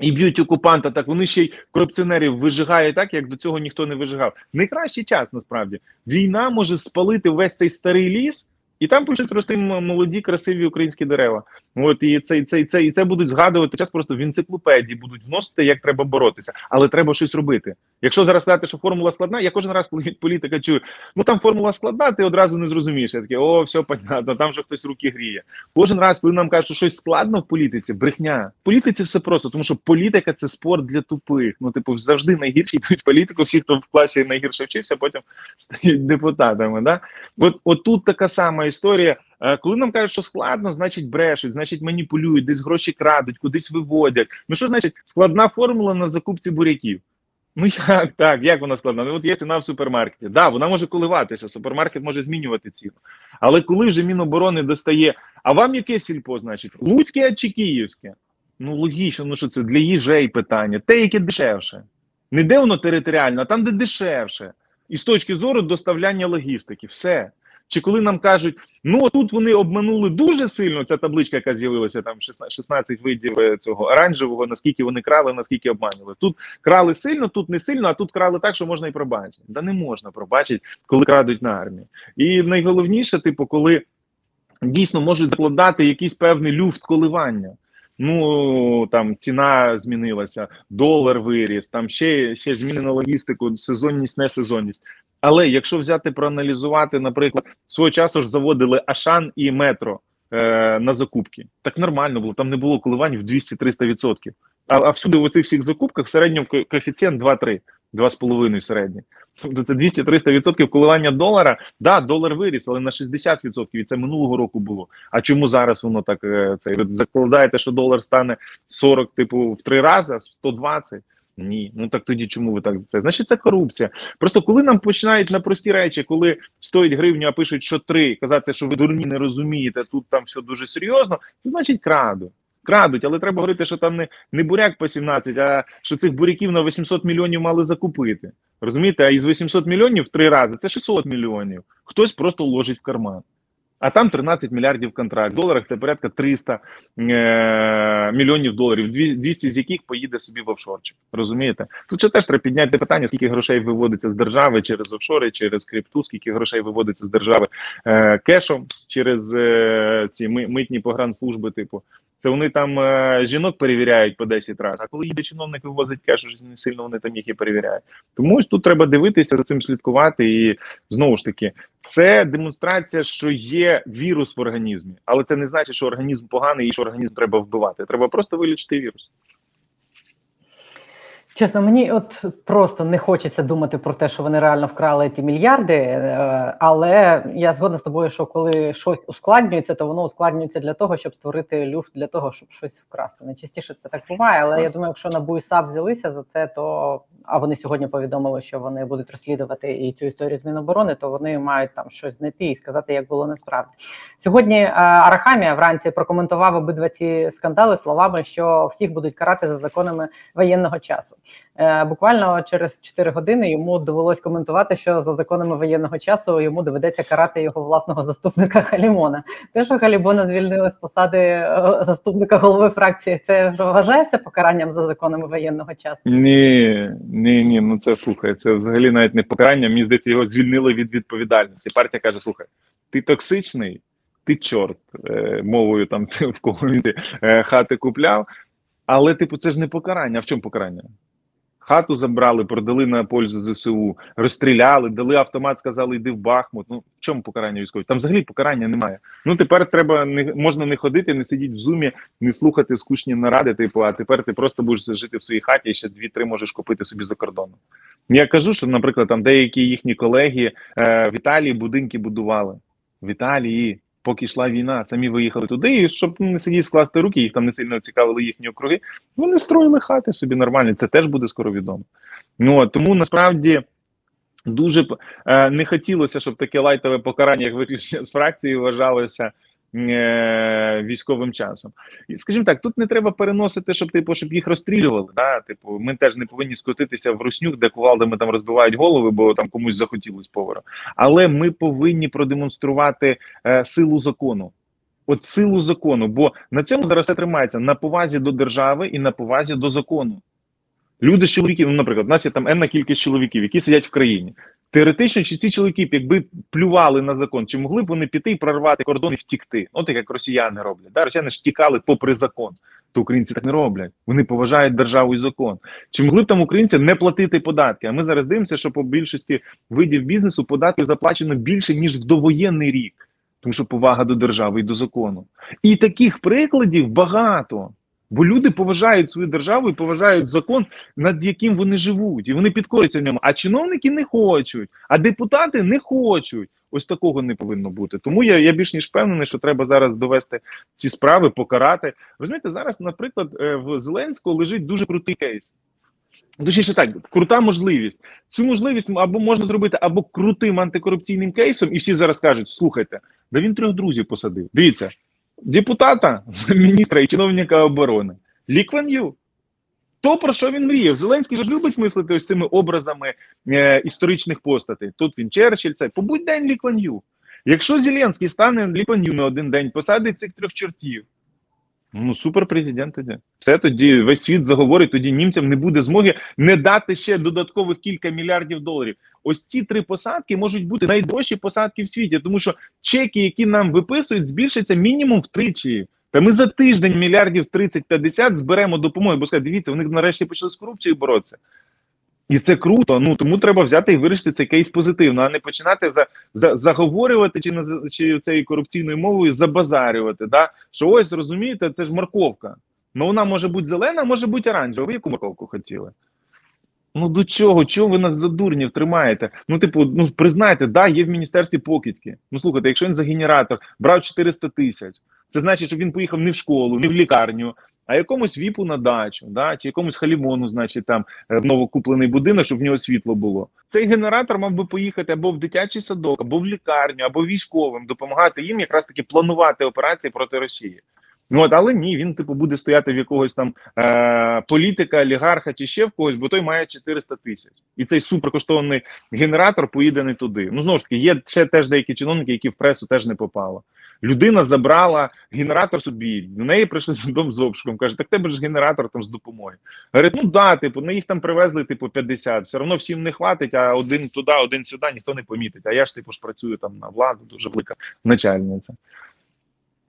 і б'ють окупанта, так вони ще й корупціонерів вижигають так, як до цього ніхто не вижигав. Найкращий час насправді війна може спалити весь цей старий ліс. І там почнуть рости молоді, красиві українські дерева. От і це, і це, і це, і це будуть згадувати час просто в енциклопедії, будуть вносити, як треба боротися. Але треба щось робити. Якщо зараз сказати, що формула складна, я кожен раз, коли політика чую, ну там формула складна, ти одразу не зрозумієш. Я такий, о, все понятно, там же хтось руки гріє. Кожен раз, коли нам кажуть, що щось складно в політиці, брехня. В політиці все просто, тому що політика це спорт для тупих. Ну, типу, завжди найгірші йдуть політику. Всі, хто в класі найгірше вчився, потім стають депутатами. Да? От, от така сама історія. Е, Коли нам кажуть, що складно, значить брешуть, значить маніпулюють, десь гроші крадуть, кудись виводять. Ну що значить складна формула на закупці буряків? Ну як так? Як вона складна? Ну от є ціна в супермаркеті. Да, вона може коливатися. Супермаркет може змінювати ціну. Але коли вже Міноборони достає, а вам яке сільпо, значить? Луцьке чи Київське? Ну логічно, ну що це для їжей питання, те, яке дешевше. Не де воно територіально, а там, де дешевше. І з точки зору доставляння логістики, все. Чи коли нам кажуть, ну тут вони обманули дуже сильно, ця табличка, яка з'явилася там 16, 16 видів е, цього оранжевого, наскільки вони крали, наскільки обманювали. Тут крали сильно, тут не сильно, а тут крали так, що можна і пробачити. Да не можна пробачити, коли крадуть на армії. І найголовніше, типу, коли дійсно можуть закладати якийсь певний люфт коливання. Ну там ціна змінилася, долар виріс, там ще, ще змінено логістику, сезонність, не сезонність. Але якщо взяти проаналізувати, наприклад, свого часу ж заводили Ашан і метро е, на закупки, так нормально було. Там не було коливань в 200-300%. А, а всюди в оцих всіх закупках в середньому коефіцієнт 2-3, 2,5 середній. Тобто це 200-300% коливання долара. Да, долар виріс, але на 60%, і це минулого року було. А чому зараз воно так е, це? Закладаєте, що долар стане 40, типу, в три рази, в 120? Ні, ну так тоді чому ви так це? Значить, це корупція. Просто коли нам починають на прості речі, коли стоїть гривню, а пишуть, що три, казати, що ви дурні не розумієте, тут там все дуже серйозно, це значить краду. Крадуть, але треба говорити, що там не, не буряк по 17, а що цих буряків на 800 мільйонів мали закупити. Розумієте? А із 800 мільйонів в три рази це 600 мільйонів. Хтось просто ложить в карман. А там 13 мільярдів контракт. В доларах це порядка 300 е- мільйонів доларів, дві- 200 з яких поїде собі в офшорчик. Розумієте? Тут ще теж треба підняти питання, скільки грошей виводиться з держави через офшори, через крипту, скільки грошей виводиться з держави е- кешом через е- ці ми- митні погранслужби, типу. Це вони там е, жінок перевіряють по 10 разів. А коли їде чиновник вивозить кеш, вже не сильно вони там їх і перевіряють. Тому ось тут треба дивитися за цим слідкувати. І знову ж таки, це демонстрація, що є вірус в організмі, але це не значить, що організм поганий і що організм треба вбивати. Треба просто вилічити вірус.
Чесно, мені от просто не хочеться думати про те, що вони реально вкрали ті мільярди. е, Але я згодна з тобою, що коли щось ускладнюється, то воно ускладнюється для того, щоб створити люфт для того, щоб щось вкрасти. Найчастіше це так буває. Але я думаю, якщо НАБУ і взялися за це, то а вони сьогодні повідомили, що вони будуть розслідувати і цю історію з Міноборони, то вони мають там щось знайти і сказати, як було насправді. Сьогодні е, Арахамія вранці прокоментував обидва ці скандали словами, що всіх будуть карати за законами воєнного часу. Е, Буквально через 4 години йому довелось коментувати, що за законами воєнного часу йому доведеться карати його власного заступника Халімона. Те, що Халібона звільнили з посади е, заступника голови фракції, це вважається покаранням за законами воєнного часу.
Ні, ні, ні, ну це слухай, це взагалі навіть не покарання. Мені здається, його звільнили від відповідальності. Партія каже: слухай, ти токсичний, ти чорт, е, мовою там ти в кого хати купляв. Але, типу, це ж не покарання. А в чому покарання? Хату забрали, продали на пользу ЗСУ, розстріляли, дали автомат, сказали, йди в Бахмут. Ну в чому покарання військові? Там взагалі покарання немає. Ну тепер треба не можна не ходити, не сидіти в зумі, не слухати скучні наради. Типу, а тепер ти просто будеш жити в своїй хаті і ще дві-три можеш купити собі за кордоном. Я кажу, що, наприклад, там деякі їхні колеги е, в Італії будинки будували. В Італії, поки йшла війна, самі виїхали туди, і щоб не сидіти скласти руки, їх там не сильно цікавили їхні округи. Вони строїли хати собі нормально. Це теж буде скоро відомо. Ну тому насправді. Дуже е, не хотілося, щоб таке лайтове покарання, як виключення з фракції, вважалося військовим часом. І скажімо так, тут не треба переносити, щоб типу, щоб їх розстрілювали. Да? Типу, ми теж не повинні скотитися в руснюк, де кувалдами там розбивають голови, бо там комусь захотілось повара. Але ми повинні продемонструвати е, силу закону. От силу закону. Бо на цьому зараз все тримається на повазі до держави і на повазі до закону. Люди з чоловіків, ну, наприклад, у нас є там енна кількість чоловіків, які сидять в країні. Теоретично, чи ці чоловіки, якби плювали на закон, чи могли б вони піти і прорвати кордон і втікти? От як росіяни роблять. Да? Росіяни ж тікали попри закон. То українці так не роблять. Вони поважають державу і закон. Чи могли б там українці не платити податки? А ми зараз дивимося, що по більшості видів бізнесу податків заплачено більше ніж в довоєнний рік, тому що повага до держави і до закону. І таких прикладів багато. Бо люди поважають свою державу і поважають закон, над яким вони живуть, і вони підкорюються в ньому. А чиновники не хочуть, а депутати не хочуть. Ось такого не повинно бути. Тому я, я більш ніж впевнений, що треба зараз довести ці справи, покарати. Розумієте, зараз, наприклад, е, в Зеленського лежить дуже крутий кейс. Точніше так, крута можливість. Цю можливість або можна зробити або крутим антикорупційним кейсом, і всі зараз кажуть: слухайте, да він трьох друзів посадив. Дивіться, депутата, міністра і чиновника оборони. ліквен Ю. То, про що він мріяв. Зеленський ж любить мислити ось цими образами е, історичних постатей. Тут він Черчилль, це побудь день Лікван Ю. Якщо Зеленський стане Лікван Ю на один день, посадить цих трьох чортів. Ну, суперпрезидент тоді. Все тоді весь світ заговорить, тоді німцям не буде змоги не дати ще додаткових кілька мільярдів доларів. Ось ці три посадки можуть бути найдорожчі посадки в світі, тому що чеки, які нам виписують, збільшаться мінімум втричі. Та ми за тиждень мільярдів 30-50 зберемо допомоги. Бо скажуть, дивіться, вони нарешті почали з корупцією боротися. І це круто. Ну тому треба взяти і вирішити цей кейс позитивно, а не починати за, за заговорювати чи на чи цією корупційною мовою забазарювати. Да? Що ось розумієте, це ж морковка. Ну вона може бути зелена, може бути оранжева. Ви яку морковку хотіли? Ну до чого? Чого ви нас за дурнів тримаєте? Ну, типу, ну признайте, да, є в міністерстві покидьки. Ну слухайте, якщо він за генератор брав 400 тисяч, це значить, що він поїхав не в школу, не в лікарню, а якомусь віпу на дачу, да, чи якомусь халімону, значить, там в новокуплений будинок, щоб в нього світло було. Цей генератор мав би поїхати або в дитячий садок, або в лікарню, або військовим, допомагати їм якраз таки планувати операції проти Росії. Ну от, але ні, він типу буде стояти в якогось там е- політика, олігарха чи ще в когось, бо той має 400 тисяч, і цей суперкоштовний генератор поїде не туди. Ну знову ж таки, є ще теж деякі чиновники, які в пресу теж не попали. Людина забрала генератор собі, до неї прийшли додому з обшуком. Каже, так тебе ж генератор там з допомоги. Говорить, ну да, типу, на їх там привезли, типу, 50. Все одно всім не хватить, а один туди, один сюди, ніхто не помітить. А я ж типу ж працюю там на владу, дуже велика начальниця.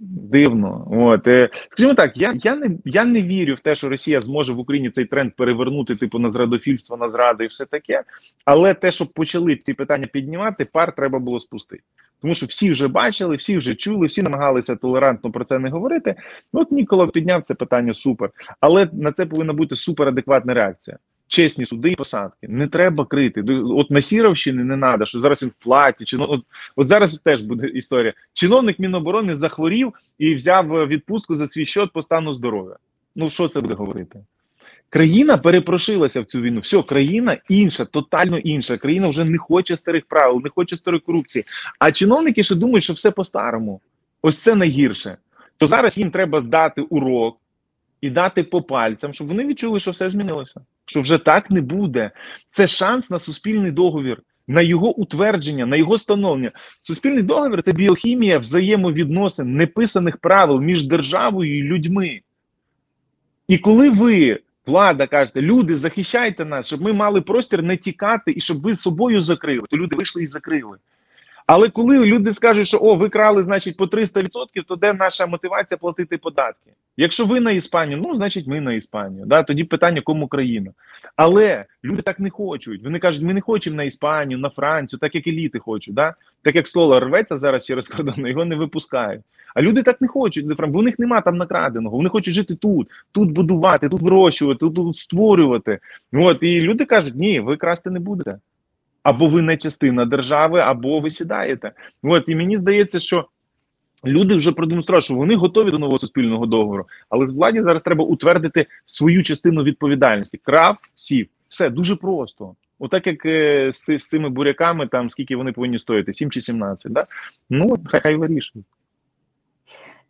Дивно, от е, скажімо так, я я не я не вірю в те, що Росія зможе в Україні цей тренд перевернути, типу на зрадофільство, на зради і все таке. Але те, щоб почали ці питання піднімати, пар треба було спустити. Тому що всі вже бачили, всі вже чули, всі намагалися толерантно про це не говорити. Ну, От Нікола підняв це питання супер, але на це повинна бути суперадекватна реакція. Чесні суди і посадки. Не треба крити. От на Сіровщини не треба, що зараз він в платі. Чи, от, от зараз теж буде історія. Чиновник Міноборони захворів і взяв відпустку за свій счет по стану здоров'я. Ну що це буде говорити? Країна перепрошилася в цю війну. Все, країна інша, тотально інша. Країна вже не хоче старих правил, не хоче старої корупції. А чиновники ще думають, що все по-старому. Ось це найгірше. То зараз їм треба дати урок і дати по пальцям, щоб вони відчули, що все змінилося. Що вже так не буде. Це шанс на суспільний договір, на його утвердження, на його становлення. Суспільний договір це біохімія взаємовідносин, неписаних правил між державою і людьми. І коли ви. Влада кажете, люди, захищайте нас, щоб ми мали простір не тікати і щоб ви собою закрили. То люди вийшли і закрили. Але коли люди скажуть, що о, ви крали, значить, по 300%, то де наша мотивація платити податки? Якщо ви на Іспанію, ну значить ми на Іспанію. Да? Тоді питання, кому країна. Але люди так не хочуть. Вони кажуть, ми не хочемо на Іспанію, на Францію, так як еліти хочуть. Да? Так як столар рветься зараз через кордон, його не випускають. А люди так не хочуть, бо у них нема там накраденого. Вони хочуть жити тут, тут будувати, тут вирощувати, тут, тут створювати. От і люди кажуть, ні, ви красти не будете. Або ви не частина держави, або ви сідаєте. От і мені здається, що люди вже продемонстрували, що вони готові до нового суспільного договору, але з владі зараз треба утвердити свою частину відповідальності. Крав, сів, все дуже просто. Отак, як е, з, з цими буряками, там скільки вони повинні стоїти, 7 чи 17, да? Ну хай, вирішують.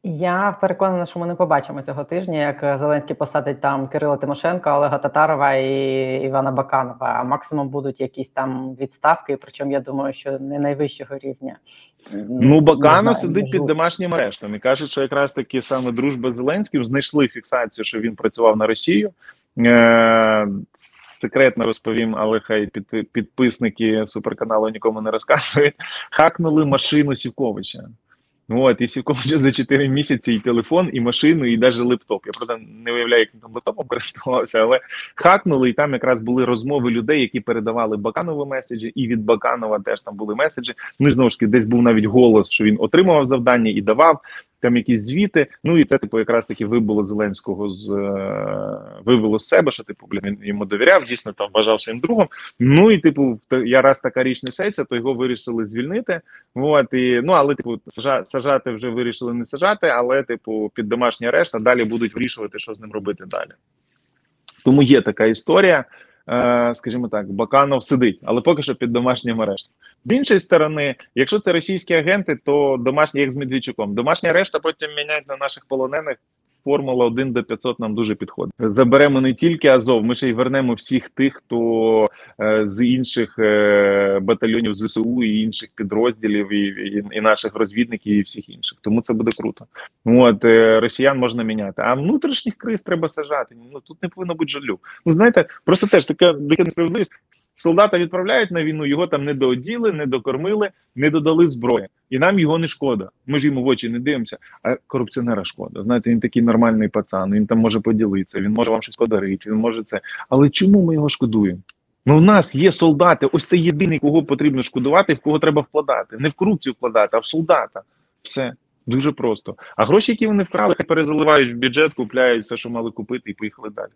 Я переконана, що ми не побачимо цього тижня, як Зеленський посадить там Кирила Тимошенка, Олега Татарова і Івана Баканова. А максимум будуть якісь там відставки. Причому я думаю, що не найвищого рівня.
Ну, Баканов сидить під домашнім арештом і кажуть, що якраз таки саме дружба з Зеленським знайшли фіксацію, що він працював на Росію. Е- секретно розповім, але хай під, підписники суперканалу нікому не розказують. Хакнули машину Сівковича. От, і всі вже за 4 місяці і телефон, і машину, і навіть лептоп. Я правда не уявляю, він там лептопом користувався, але хакнули, і там якраз були розмови людей, які передавали Баканову меседжі, і від Баканова теж там були меседжі. Ну і знову ж таки, десь був навіть голос, що він отримував завдання і давав там якісь звіти. Ну і це типу якраз таки вибило Зеленського з е, вивело з себе, що типу він йому довіряв, дійсно там вважав своїм другом. Ну і типу, я раз така річ несеться, то його вирішили звільнити. От і ну але типу сажа, сажати вже вирішили не сажати, але типу під домашній арешт, а далі будуть вирішувати, що з ним робити далі. Тому є така історія. Е, скажімо так, Баканов сидить, але поки що під домашнім арештом. З іншої сторони, якщо це російські агенти, то домашні, як з Медведчуком, домашня арешта потім міняють на наших полонених. Формула 1 до 500 нам дуже підходить. Заберемо не тільки Азов, ми ще й вернемо всіх тих, хто е, з інших е, батальйонів ЗСУ і інших підрозділів, і, і, і наших розвідників, і всіх інших. Тому це буде круто. От е, росіян можна міняти, а внутрішніх криз треба сажати. Ну тут не повинно бути жалю. Ну знаєте, просто теж така дика несправедливість. Солдата відправляють на війну, його там не дооділи, не докормили, не додали зброї, і нам його не шкода. Ми ж йому в очі не дивимося. А корупціонера шкода. Знаєте, він такий нормальний пацан. Він там може поділитися, він може вам щось подарити, він може це. Але чому ми його шкодуємо? Ну, в нас є солдати. Ось це єдиний, кого потрібно шкодувати, в кого треба вкладати. Не в корупцію вкладати, а в солдата. Все дуже просто. А гроші, які вони вкрали, перезаливають в бюджет, купляють все, що мали купити, і поїхали далі.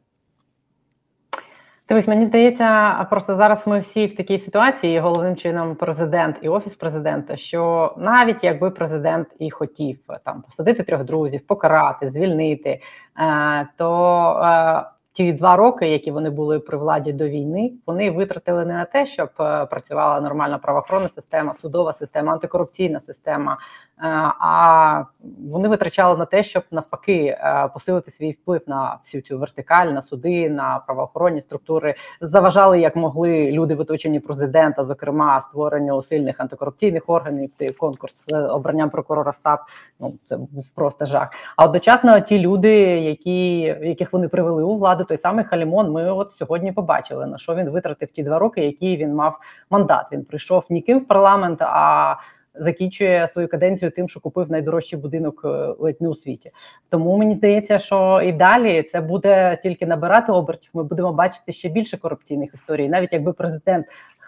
Дивись, мені здається, просто зараз ми всі в такій ситуації, головним чином президент і офіс президента, що навіть якби президент і хотів е, там посадити трьох друзів, покарати, звільнити, е, то е, ті два роки, які вони були при владі до війни, вони витратили не на те, щоб працювала нормальна правоохоронна система, судова система, антикорупційна система. Е, А вони витрачали на те, щоб навпаки е, посилити свій вплив на всю цю вертикаль, на суди, на правоохоронні структури. Заважали як могли люди в оточенні президента, зокрема створенню сильних антикорупційних органів. Конкурс з обранням прокурора САП. Ну це був просто жах. А одночасно ті люди, які яких вони привели у владу, той самий Халімон. Ми от сьогодні побачили на що він витратив ті два роки, які він мав мандат. Він прийшов ніким в парламент, а закінчує свою каденцію тим, що купив найдорожчий будинок е, ледь не у світі. Тому мені здається, що і далі це буде тільки набирати обертів. Ми будемо бачити ще більше корупційних історій. Навіть якби президент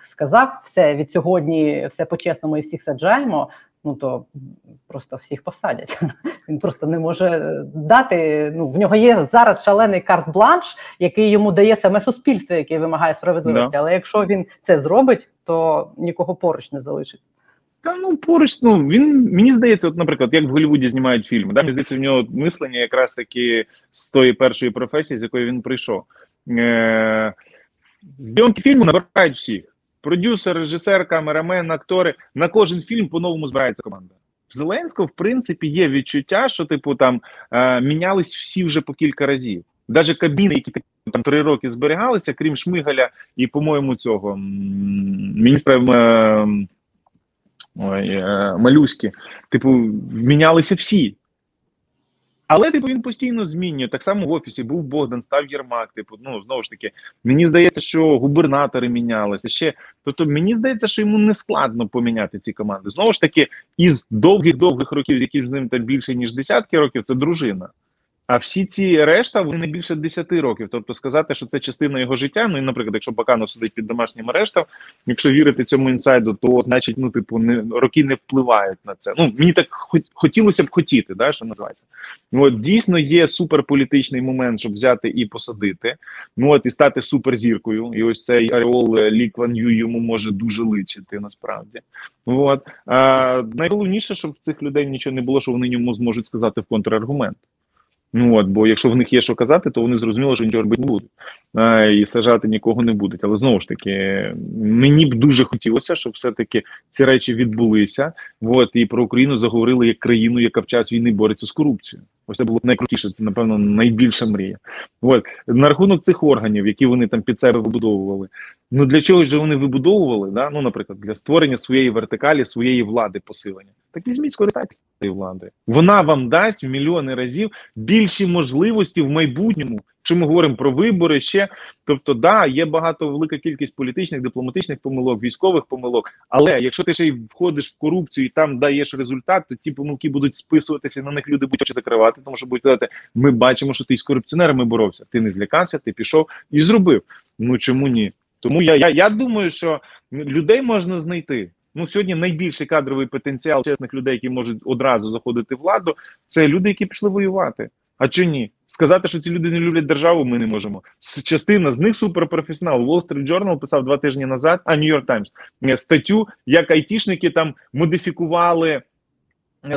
сказав все від сьогодні, все по-чесному і всіх саджаємо. Ну то просто всіх посадять. Він просто не може дати. Ну в нього є зараз шалений карт-бланш, який йому дає саме суспільство, яке вимагає справедливості.
Да.
Але якщо він це зробить, то нікого поруч не залишиться.
Та ну поруч, ну він мені здається, от, наприклад, як в Голлівуді знімають фільми. Да? Мені здається, в нього мислення якраз таки з тої першої професії, з якої він прийшов. Е- Зйомки фільму набирають всіх: продюсер, режисер, камерамен, актори. На кожен фільм по-новому збирається команда. В Зеленського, в принципі, є відчуття, що типу там е- мінялись всі вже по кілька разів. Навіть кабміни, які там три роки зберігалися, крім Шмигаля і, по-моєму, цього міністра. Е- Ой, е, малюськи, типу, мінялися всі. Але, типу, він постійно змінює. Так само в офісі був Богдан, став Єрмак. Типу, ну знову ж таки, мені здається, що губернатори мінялися ще. Тобто, мені здається, що йому не складно поміняти ці команди. Знову ж таки, із довгих-довгих років, з яких з ним там більше ніж десятки років, це дружина. А всі ці решта вони не більше 10 років. Тобто сказати, що це частина його життя. Ну і, наприклад, якщо Баканов сидить під домашнім арештом, якщо вірити цьому інсайду, то значить, ну, типу, не роки не впливають на це. Ну мені так хот- хотілося б хотіти, да, що називається. Ну, от дійсно є суперполітичний момент, щоб взяти і посадити. Ну от і стати суперзіркою. І ось цей Аріол е, Лі Кван Ю йому може дуже личити насправді. От а, найголовніше, щоб цих людей нічого не було, що вони йому зможуть сказати в контраргумент. Ну от, бо якщо в них є що казати, то вони зрозуміли, що нічого робити не будуть а, і сажати нікого не будуть. Але знову ж таки, мені б дуже хотілося, щоб все-таки ці речі відбулися. От і про Україну заговорили як країну, яка в час війни бореться з корупцією. Ось це було найкрутіше. Це напевно найбільша мрія. От на рахунок цих органів, які вони там під себе вибудовували. Ну для чого ж вони вибудовували? Да? Ну, наприклад, для створення своєї вертикалі, своєї влади посилення. Так візьміть, скористайтеся цією владою. Вона вам дасть в мільйони разів більші можливості в майбутньому. Чи ми говоримо про вибори ще? Тобто, да, є багато велика кількість політичних, дипломатичних помилок, військових помилок. Але якщо ти ще й входиш в корупцію і там даєш результат, то ті помилки будуть списуватися на них. Люди будуть закривати, тому що будуть казати, ми бачимо, що ти з корупціонерами боровся. Ти не злякався, ти пішов і зробив. Ну чому ні? Тому я, я, я думаю, що людей можна знайти. Ну сьогодні найбільший кадровий потенціал чесних людей, які можуть одразу заходити в владу, це люди, які пішли воювати. А чи ні? Сказати, що ці люди не люблять державу, ми не можемо. Частина з них суперпрофесіонал. Wall Street Journal писав два тижні назад, а New York Times, е, статтю, як айтішники там модифікували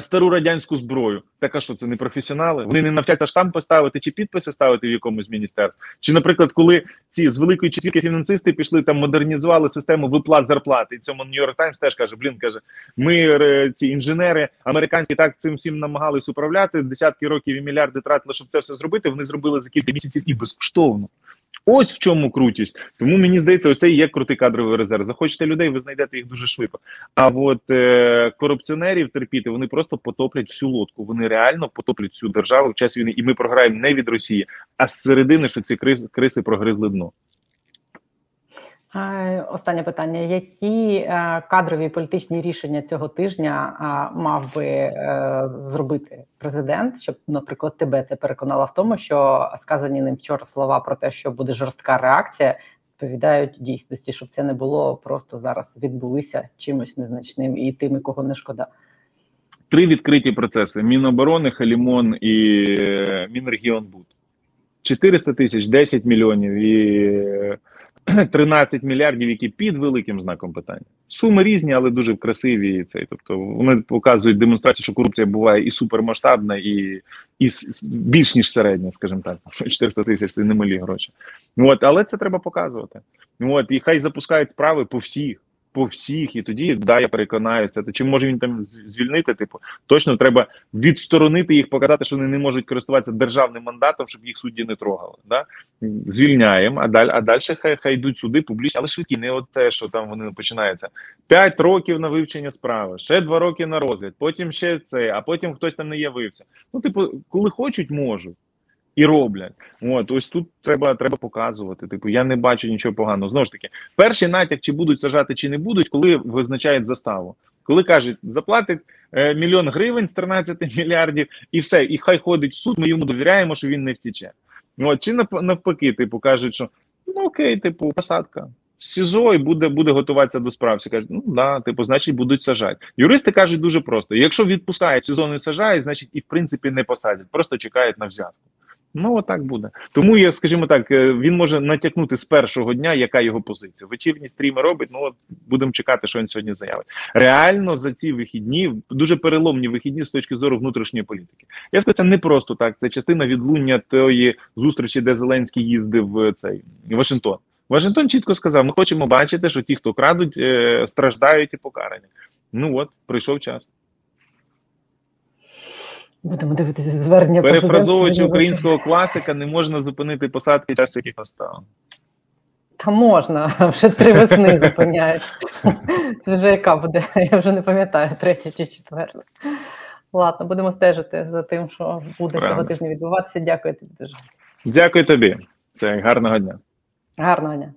стару радянську зброю. Так а що це не професіонали? Вони не навчаться штамп поставити чи підписи ставити в якомусь міністерстві. Чи, наприклад, коли ці з великої четвірки фінансисти пішли там, модернізували систему виплат зарплати, і цьому York Times теж каже: Блін, каже, ми е, ці інженери американські так цим всім намагались управляти. Десятки років і мільярди тратили, щоб це все зробити. Вони зробили за кілька місяців і безкоштовно. Ось в чому крутість. Тому мені здається, оце і є крутий кадровий резерв. Захочете людей, ви знайдете їх дуже швидко. А от е, корупціонерів терпіти вони просто потоплять всю лодку. Вони реально потоплять всю державу в час війни, і ми програємо не від Росії, а з середини, що ці крис, криси прогризли дно.
Останнє питання: які е, кадрові політичні рішення цього тижня мав би е, зробити президент, щоб, наприклад, тебе це переконало в тому, що сказані ним вчора слова про те, що буде жорстка реакція, відповідають дійсності, щоб це не було просто зараз відбулися чимось незначним і тими, кого не шкода.
Три відкриті процеси: Міноборони, Халімон і е, Мінрегіонбуд. 400 тисяч, 10 мільйонів і 13 мільярдів, які під великим знаком питання. Суми різні, але дуже красиві. Цей. Тобто вони показують демонстрацію, що корупція буває і супермасштабна, і, і більш ніж середня, скажімо так. 400 тисяч це немалі гроші. От, але це треба показувати. От, і хай запускають справи по всіх. По всіх, і тоді да, я переконаюся. Чи може він там звільнити? Типу, точно треба відсторонити їх, показати, що вони не можуть користуватися державним мандатом, щоб їх судді не трогали. Да? Звільняємо, а далі, а далі хай, хай йдуть суди публічні, але швидкі, не оце, що там вони починаються. П'ять років на вивчення справи, ще два роки на розгляд, потім ще це, а потім хтось там не явився. Ну, типу, коли хочуть, можуть. І роблять. От ось тут треба треба показувати. Типу, я не бачу нічого поганого. Знову ж таки, перший натяк, чи будуть сажати, чи не будуть, коли визначають заставу. Коли кажуть, заплатить е, мільйон гривень з 13 мільярдів, і все, і хай ходить в суд, ми йому довіряємо, що він не втіче. От, чи навпаки, типу, кажуть, що ну окей, типу, посадка. СІЗО і буде, буде готуватися до справ. Всі кажуть, ну да, типу, значить, будуть сажати. Юристи кажуть дуже просто: якщо відпускають в СІЗО не сажають, значить і в принципі не посадять, просто чекають на взятку. Ну, отак буде. Тому я, скажімо так, е, він може натякнути з першого дня, яка його позиція. Вечірні стріми робить. Ну от будемо чекати, що він сьогодні заявить. Реально за ці вихідні дуже переломні вихідні з точки зору внутрішньої політики. Я скажу, це не просто так. Це частина відлуння тої зустрічі, де Зеленський їздив в цей Вашингтон. Вашингтон чітко сказав: ми хочемо бачити, що ті, хто крадуть, е, страждають і покарані. Ну от прийшов час.
Будемо дивитися звернення
Перефразовуючи українського класика, не можна зупинити посадки час, яких настав.
Та можна, вже три весни зупиняють. Це вже яка буде? Я вже не пам'ятаю, третя чи четверта. Ладно, будемо стежити за тим, що буде цього тижня відбуватися. Дякую тобі дуже.
Дякую тобі. Це гарного дня.
Гарного дня.